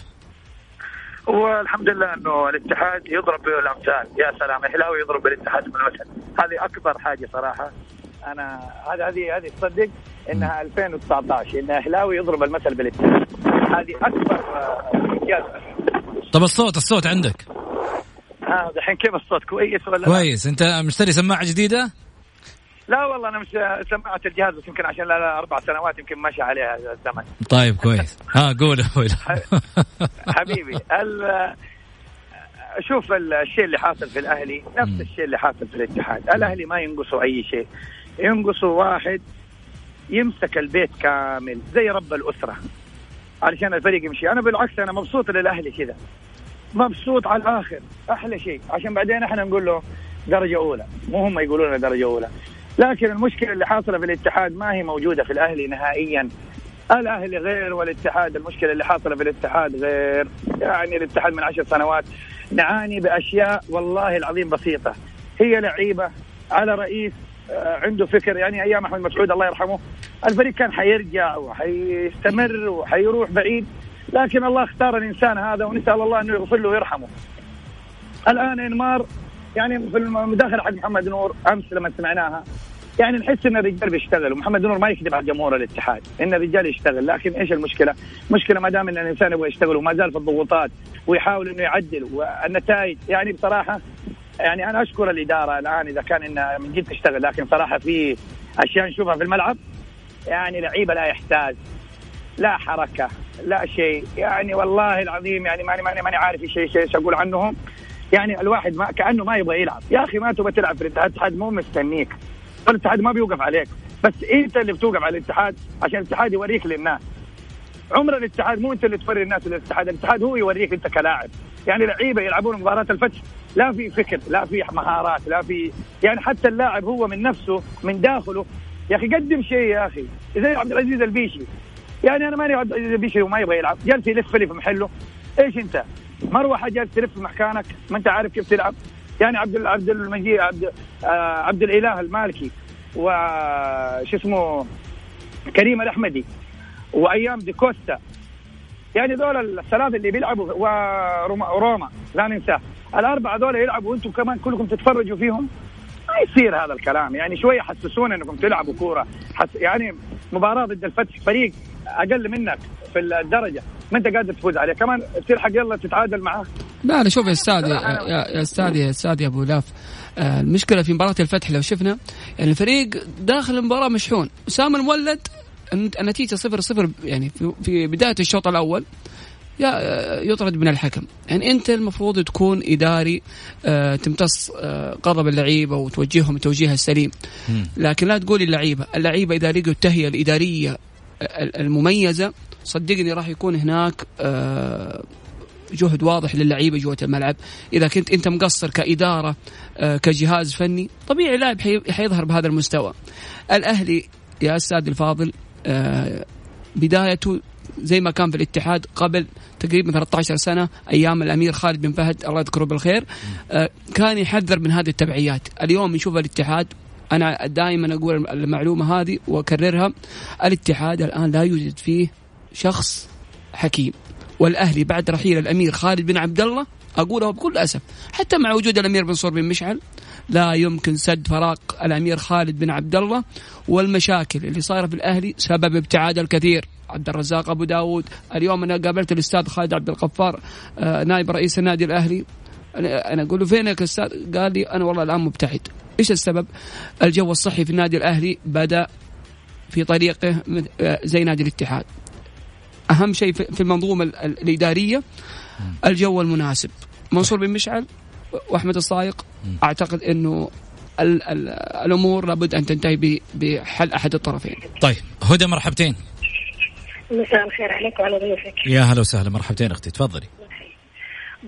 والحمد لله إنه الاتحاد يضرب به الامثال يا سلام اهلاوي يضرب بالاتحاد بالمثل هذه أكبر حاجة صراحة. أنا هذه هذه هذه تصدق إنها 2019 إن اهلاوي يضرب المثل بالاتحاد. هذه أكبر آه، إنجاز. طب الصوت الصوت عندك؟ ها دحين كيف الصوت؟ كويس ولا لا؟ كويس. أنت مشتري سماعة جديدة؟ لا والله أنا مش سمعت الجهاز بس يمكن عشان لا لا أربع سنوات يمكن ماشي عليها الزمن. طيب كويس. ها قول ايلاف حبيبي ال- شوف ال- الشيء اللي حاصل في الأهلي نفس الشيء اللي حاصل في الاتحاد. الأهلي ما ينقصوا أي شيء. ينقصوا واحد يمسك البيت كامل زي رب الأسرة علشان الفريق يمشي. أنا بالعكس أنا مبسوط للأهلي كذا. مبسوط على الآخر أحلى شيء. عشان بعدين إحنا نقول له درجة أولى. مو هم يقولوا لنا درجة أولى. لكن المشكلة اللي حاصلة في الاتحاد ما هي موجودة في الأهلي نهائيا. الأهلي غير والاتحاد المشكلة اللي حاصلة في الاتحاد غير. يعني الاتحاد من عشر سنوات نعاني بأشياء والله العظيم بسيطة. هي لعيبة على رئيس آه، عنده فكر. يعني أيام أحمد مسعود الله يرحمه الفريق كان حيرجع وحيستمر وحيروح بعيد. لكن الله اختار الإنسان هذا ونسأل الله انه يغفر له ويرحمه. الآن انمار يعني في المداخله حق محمد نور أمس لما سمعناها يعني نحس إن الرجال بيشتغل ومحمد نور ما يكذب على جمهور الاتحاد إن الرجال يشتغل لكن إيش المشكلة؟ مشكلة ما دام إن الإنسان يبغى يشتغل وما زال في الضغوطات ويحاول إنه يعدل والنتائج يعني بصراحة يعني أنا أشكر الإدارة الآن إذا كان إنها من جد تشتغل لكن صراحة في أشياء نشوفها في الملعب يعني لعيبة لا يحتاج لا حركة لا شيء يعني والله العظيم يعني ماني ماني ماني عارف إيش إيش أقول عنهم يعني الواحد ما كأنه ما يبغى يلعب. يا أخي ما تبغى تلعب في الاتحاد الاتحاد مو مستنيك. والاتحاد ما بيوقف عليك. بس إنت اللي بتوقف على الاتحاد عشان الاتحاد يوريك للناس. عمر الاتحاد مو أنت اللي توري الناس الاتحاد الاتحاد هو يوريك أنت كلاعب. يعني لعيبة يلعبون مباراة الفتح لا في فكر لا في مهارات لا في يعني حتى اللاعب هو من نفسه من داخله. يا أخي قدم شيء يا أخي. زي عبد العزيز البيشي. يعني أنا ماني عبد العزيز البيشي وما يبغى يلعب. جالس يلف لي في محله. إيش أنت؟ مروحة جالس تلف في مكانك ما أنت عارف كيف تلعب. يعني عبد عبد المجيد عبد آه عبد الإله المالكي وش اسمه كريم الأحمدي وأيام دي كوستا. يعني دول الثلاثة اللي بيلعبوا وروما روما لا ننساه الأربعة دول يلعبوا وأنتم كمان كلكم تتفرجوا فيهم. ما يصير هذا الكلام. يعني شوية حسسونا إنكم تلعبوا كورة. حس يعني مباراة ضد الفتح فريق أقل منك في الدرجة. ما أنت قادر تفوز عليه كمان تلحق يلا تتعادل معاه لا لا شوف يا أستاذ يا, أستاذ يا أستاذ يا أبو لاف. آه، المشكلة في مباراة الفتح لو شفنا يعني الفريق داخل المباراة مشحون. اسامه المولد النت- النتيجة صفر صفر يعني في, في بداية الشوط الأول يا- يطرد من الحكم. يعني أنت المفروض تكون إداري آه، تمتص آه، غضب اللعيبة وتوجههم التوجيه السليم. لكن لا تقول اللعيبة. اللعيبة إذا لقوا التهيئة الإدارية ال- المميزة صدقني راح يكون هناك آه، جهد واضح للعيبة جوة الملعب. إذا كنت أنت مقصر كإدارة آه، كجهاز فني طبيعي لاعب حي- حيظهر بهذا المستوى. الأهلي يا أستاذ الفاضل آه، بدايته زي ما كان في الاتحاد قبل تقريبا 13 سنة أيام الأمير خالد بن فهد الله يذكره بالخير كان يحذر من هذه التبعيات. اليوم نشوف الاتحاد أنا دائما أقول المعلومة هذه وأكررها. الاتحاد الآن لا يوجد فيه شخص حكيم. والأهلي بعد رحيل الأمير خالد بن عبد الله اقولها بكل أسف حتى مع وجود الأمير منصور بن مشعل لا يمكن سد فراغ الأمير خالد بن عبد الله. والمشاكل اللي صايرة في الأهلي سبب ابتعاد الكثير. عبد الرزاق أبو داود اليوم أنا قابلت الأستاذ خالد عبد الغفار آه، نائب رئيس النادي الأهلي. أنا أقول له فينك أستاذ؟ قال لي أنا والله الآن مبتعد. إيش السبب؟ الجو الصحي في النادي الأهلي بدأ في طريقه آه، زي نادي الاتحاد أهم شيء في المنظومة الإدارية الجو المناسب منصور بن مشعل وأحمد الصايق أعتقد إنه ال ال الأمور لابد أن تنتهي بحل أحد الطرفين. طيب هدى مرحبتين. مساء الخير عليك وعلى ضيوفك. يا هلا وسهلا مرحبتين أختي تفضلي.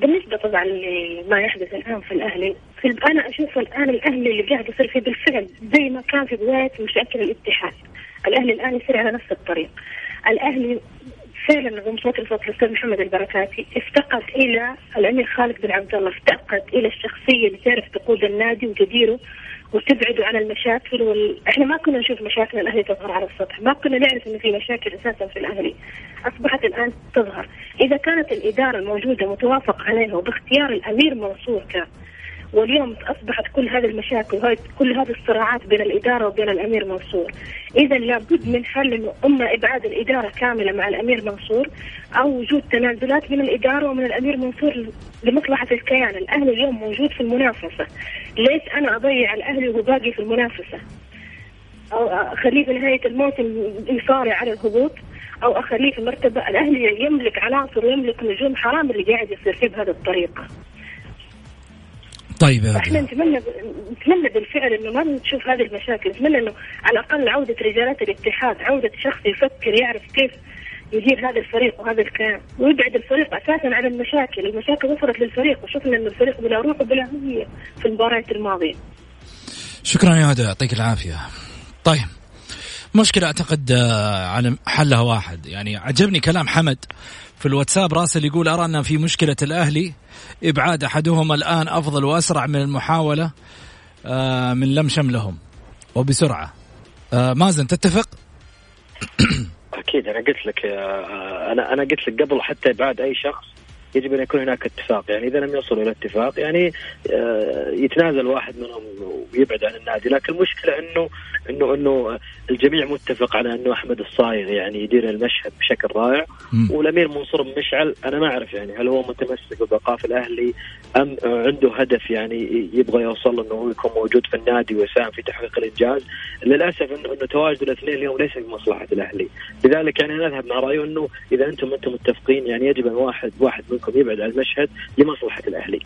بالنسبة طبعا لما يحدث الآن في الأهلي في أنا أشوف الآن الأهلي اللي قاعد يصير فيه بالفعل زي ما كان في بداية مشاكل الاتحاد الأهلي الآن يصير على نفس الطريق الأهلي فعلا الصوت الأستاذ محمد البركاتي افتقد إلى الأمير خالد بن عبد الله افتقد إلى الشخصية اللي تعرف تقود النادي وتديره وتبعده عن المشاكل وال... إحنا ما كنا نشوف مشاكل الأهلي تظهر على السطح، ما كنا نعرف انه في مشاكل أساسا في الأهلي. أصبحت الآن تظهر، إذا كانت الإدارة الموجودة متوافق عليها وباختيار الأمير منصور كان واليوم أصبحت كل هذه المشاكل وهي كل هذه الصراعات بين الإدارة وبين الأمير منصور. اذا لابد من حل انه اما إبعاد الإدارة كاملة مع الأمير منصور أو وجود تنازلات من الإدارة ومن الأمير منصور لمصلحة الكيان. الأهلي اليوم موجود في المنافسة. ليش أنا أضيع الأهلي وهو باقي في المنافسة؟ أو أخليه في نهاية الموسم يصارع على الهبوط؟ أو أخليه في مرتبة الأهلي يملك عناصر ويملك نجوم حرام اللي قاعد يصير فيه بهذه الطريقة طيب إحنا نتمنى نتمنى بالفعل إنه ما نشوف هذه المشاكل، نتمنى إنه على الأقل عودة رجالات الاتحاد، عودة شخص يفكر يعرف كيف يدير هذا الفريق وهذا الكيان ويبعد الفريق أساسا عن المشاكل، المشاكل وصلت للفريق وشفنا انه الفريق بلا روح وبلا هوية في المباريات الماضية. شكرا يا هدى يعطيك العافية. طيب مشكلة أعتقد آه، على حلها واحد. يعني عجبني كلام حمد في الواتساب راسل يقول أرى أن في مشكلة الأهلي. إبعاد أحدهما الآن أفضل وأسرع من المحاولة آه، من لم شملهم وبسرعة. آه، مازن تتفق؟ أكيد أنا قلت لك أنا أنا قلت لك قبل حتى إبعاد أي شخص يجب أن يكون هناك اتفاق. يعني إذا لم يصلوا إلى اتفاق يعني آه، يتنازل واحد منهم ويبعد عن النادي. لكن المشكلة إنه إنه إنه الجميع متفق على إنه أحمد الصايغ يعني يدير المشهد بشكل رائع. والأمير منصور مشعل أنا ما أعرف يعني هل هو متمسك ببقاء في الأهلي أم عنده هدف يعني يبغى يوصل إنه هو يكون موجود في النادي ويساهم في تحقيق الإنجاز. للأسف إنه إنه تواجد الاثنين اليوم ليس في مصلحة الأهلي. لذلك يعني نذهب مع رايه إنه إذا أنتم أنتم متفقين يعني يجب أن واحد واحد منكم يبعد عن المشهد لمصلحة الأهلي.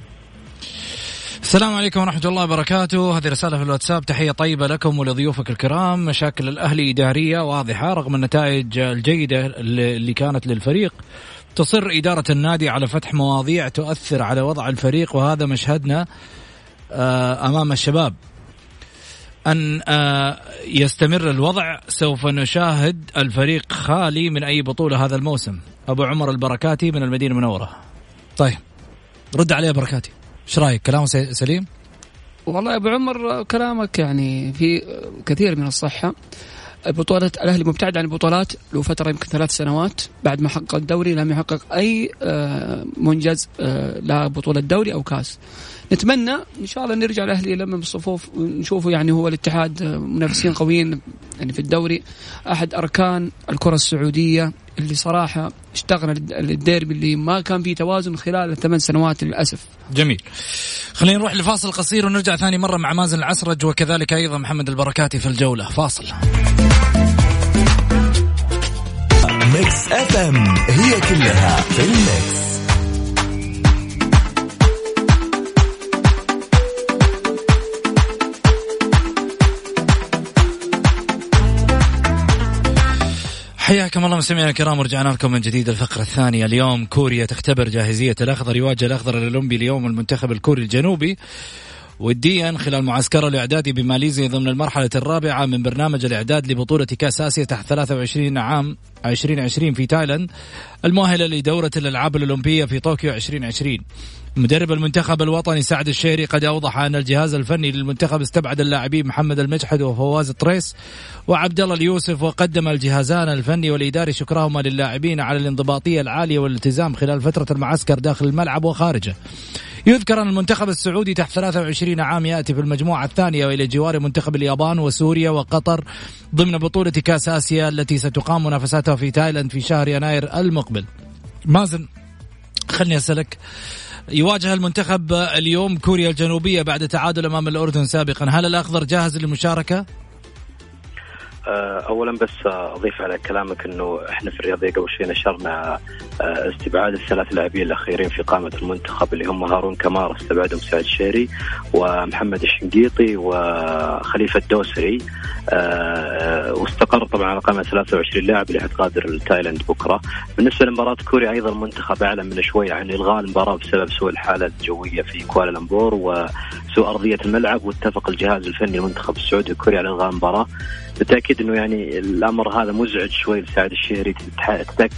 السلام عليكم ورحمة الله وبركاته. هذه رسالة في الواتساب. تحية طيبة لكم ولضيوفك الكرام. مشاكل الأهلي إدارية واضحة رغم النتائج الجيدة اللي كانت للفريق. تصر إدارة النادي على فتح مواضيع تؤثر على وضع الفريق وهذا مشهدنا آه، أمام الشباب. أن آه، يستمر الوضع سوف نشاهد الفريق خالي من أي بطولة هذا الموسم. أبو عمر البركاتي من المدينة المنورة. طيب. رد عليه بركاتي. إيش رأيك؟ كلامه سليم؟ والله يا أبو عمر كلامك يعني في كثير من الصحة. بطولة الأهلي مبتعد عن البطولات له فترة يمكن ثلاث سنوات بعد ما حقق الدوري لم يحقق أي آه، منجز آه، لا بطولة دوري أو كاس. نتمنى إن شاء الله نرجع الاهلي لما بالصفوف ونشوفه يعني هو الاتحاد منافسين قويين يعني في الدوري أحد أركان الكرة السعودية اللي صراحة اشتغل الديربي اللي ما كان فيه توازن خلال الثمان سنوات للأسف. جميل. خلينا نروح لفاصل قصير ونرجع ثاني مرة مع مازن العسرج وكذلك أيضا محمد البركاتي في الجولة، فاصل. Mix FM هي كلها في ال mix. حياكم الله مستمعينا الكرام ورجعنا لكم من جديد الفقرة الثانية. اليوم كوريا تختبر جاهزية الأخضر يواجه الأخضر الأولمبي اليوم المنتخب الكوري الجنوبي. وديا خلال معسكره الاعدادي بماليزيا ضمن المرحلة الرابعة من برنامج الإعداد لبطولة كأس آسيا تحت 23 عام 2020 في تايلاند المؤهلة لدورة الألعاب الأولمبية في طوكيو 2020 مدرب المنتخب الوطني سعد الشهري قد أوضح أن الجهاز الفني للمنتخب استبعد اللاعبين محمد المجحد وفواز طريس وعبد الله اليوسف وقدم الجهازان الفني والإداري شكرهما للاعبين على الانضباطية العالية والالتزام خلال فترة المعسكر داخل الملعب وخارجه. يذكر أن المنتخب السعودي تحت 23 عام يأتي في المجموعة الثانية وإلى جوار منتخب اليابان وسوريا وقطر ضمن بطولة كأس آسيا التي ستقام منافساتها في تايلاند في شهر يناير المقبل مازن خلني أسألك يواجه المنتخب اليوم كوريا الجنوبية بعد تعادل أمام الأردن سابقا هل الأخضر جاهز للمشاركة؟ آه، اولا بس أضيف على كلامك إنه إحنا في الرياضيه قبل شوي نشرنا آه، استبعاد الثلاث لاعبين الأخيرين في قائمه المنتخب اللي هم هارون كمارا استبعدهم سعد الشهري ومحمد الشنقيطي وخليفة الدوسري آه، واستقر طبعا على قائمة 23 لاعب اللي حتغادر تايلاند بكرة. بالنسبة لمباراة كوريا أيضا المنتخب أعلن من شوي عن إلغاء المباراة بسبب سوء الحاله الجوية في كوالالمبور وسوء أرضية الملعب واتفق الجهاز الفني المنتخب السعودي الكوري على إلغاء المباراة. بالتأكيد إنه يعني الأمر هذا مزعج شوي لسعد الشهري.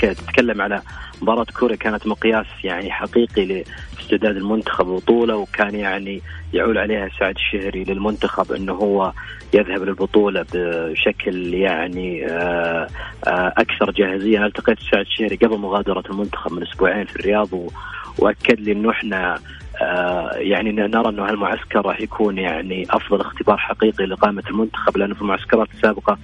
تتكلم على مباراة كوريا كانت مقياس يعني حقيقي لاستعداد المنتخب البطولة وكان يعني يعول عليها سعد الشهري للمنتخب إنه هو يذهب للبطولة بشكل يعني آه، آه، أكثر جاهزية. أنا التقيت سعد الشهري قبل مغادرة المنتخب من أسبوعين في الرياض وأكد لي إنه إحنا يعني نرى أنه هالمعسكر راح يكون يعني أفضل اختبار حقيقي لقائمة المنتخب لأنه في المعسكرات السابقة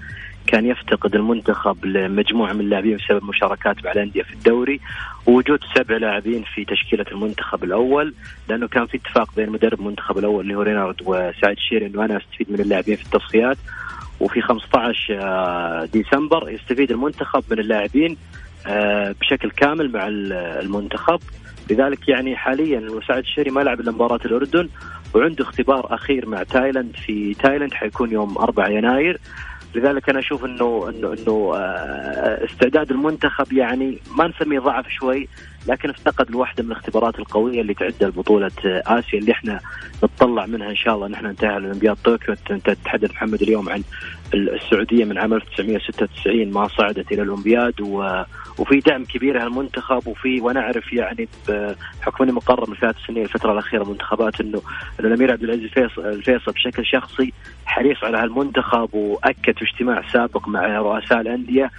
كان يفتقد المنتخب لمجموعة من اللاعبين بسبب مشاركات مع الأندية في الدوري ووجود سبع لاعبين في تشكيلة المنتخب الأول لأنه كان في اتفاق بين مدرب المنتخب الأول اللي هو رينارد وسعد الشهري إنه أنا أستفيد من اللاعبين في التصفيات وفي 15 آه، ديسمبر يستفيد المنتخب من اللاعبين آه، بشكل كامل مع المنتخب. لذلك يعني حاليا سعد الشهري ما لعب إلا مباراة الأردن وعنده اختبار أخير مع تايلاند في تايلاند حيكون يوم 4 يناير. لذلك أنا أشوف انه انه إنه آه، استعداد المنتخب يعني ما نسميه ضعف شوي لكن افتقد لواحدة من الاختبارات القوية اللي تعد لبطولة آسيا اللي إحنا نتطلع منها إن شاء الله. ان إحنا ننتهي اولمبياد طوكيو. أنت تتحدث محمد اليوم عن السعودية من عام 1996 ما صعدت إلى الأولمبياد وفي دعم كبير المنتخب وفي وأنا اعرف يعني بحكم أني مقرر من ثلاث سنين الفترة الأخيرة منتخبات إنه إنه الأمير عبد العزيز الفيصل بشكل شخصي حريص على هالمنتخب وأكد في اجتماع سابق مع رؤساء الأندية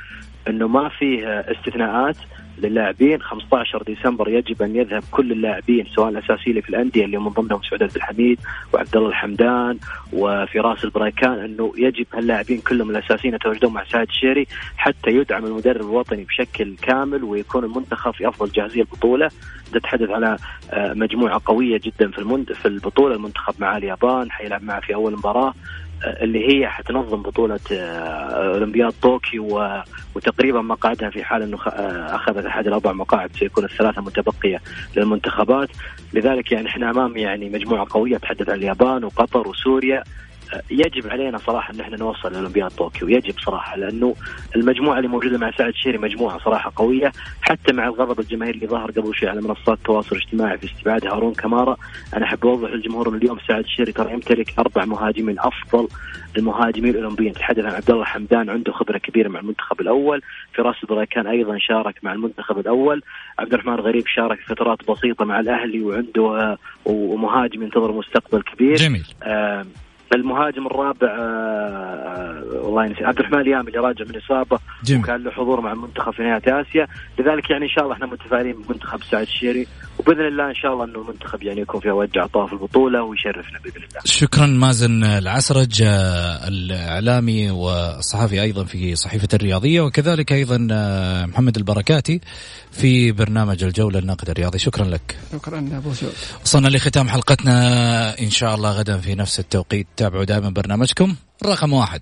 إنه ما فيه استثناءات. للاعبين. 15 ديسمبر يجب أن يذهب كل اللاعبين سواء الأساسيين في الأندية اللي من ضمنهم سعود عبد الحميد وعبد الله الحمدان وفراس البريكان أنه يجب هاللاعبين كلهم الأساسيين يتواجدون مع سعد الشهري حتى يدعم المدرب الوطني بشكل كامل ويكون المنتخب في أفضل جاهزية البطولة. تتحدث على آه، مجموعة قوية جدا في في البطولة المنتخب مع اليابان حيلعب معه في أول مباراة. اللي هي حتنظم بطولة آه، أولمبياد طوكيو وتقريبا مقاعدها في حال أنه آه، أخذت أحد الأربع مقاعد سيكون الثلاثة متبقية للمنتخبات. لذلك يعني إحنا أمام يعني مجموعة قوية تحدث عن اليابان وقطر وسوريا. يجب علينا صراحة إن إحنا نوصل لأولمبياد طوكيو. يجب صراحة لأنه المجموعة اللي موجودة مع سعد الشيري مجموعة صراحة قوية. حتى مع الغضب الجماهيري اللي ظهر قبل شوي على منصات التواصل الاجتماعي في استبعاد هارون كمارا أنا أحب أوضح للجمهور انه اليوم سعد الشهري ترى يمتلك أربع مهاجمين أفضل المهاجمين الأولمبيين. تحدث عن عبد الله حمدان عنده خبرة كبيرة مع المنتخب الأول. فراس البريكان أيضا شارك مع المنتخب الأول. عبد الرحمن غريب شارك فترات بسيطة مع الأهلي وعنده آه، ومهاجم ينتظر مستقبل كبير. جميل. آه المهاجم الرابع آه والله نسيت عبد الرحمن اليامي اللي راجع من اصابه. وكان له حضور مع المنتخب في نهاية آسيا. لذلك يعني إن شاء الله إحنا متفائلين بمنتخب سعد الشيري. وبإذن الله إن شاء الله إنه المنتخب يعني يكون في اوج اعطاه في البطولة ويشرفنا بإذن الله. شكرا مازن العسرج الإعلامي والصحفي أيضا في صحيفة الرياضية وكذلك أيضا محمد البركاتي في برنامج الجولة الناقد الرياضي شكرا لك. شكرا أبو سعود. وصلنا لختام حلقتنا إن شاء الله غدا في نفس التوقيت تابعوا دائما برنامجكم رقم واحد.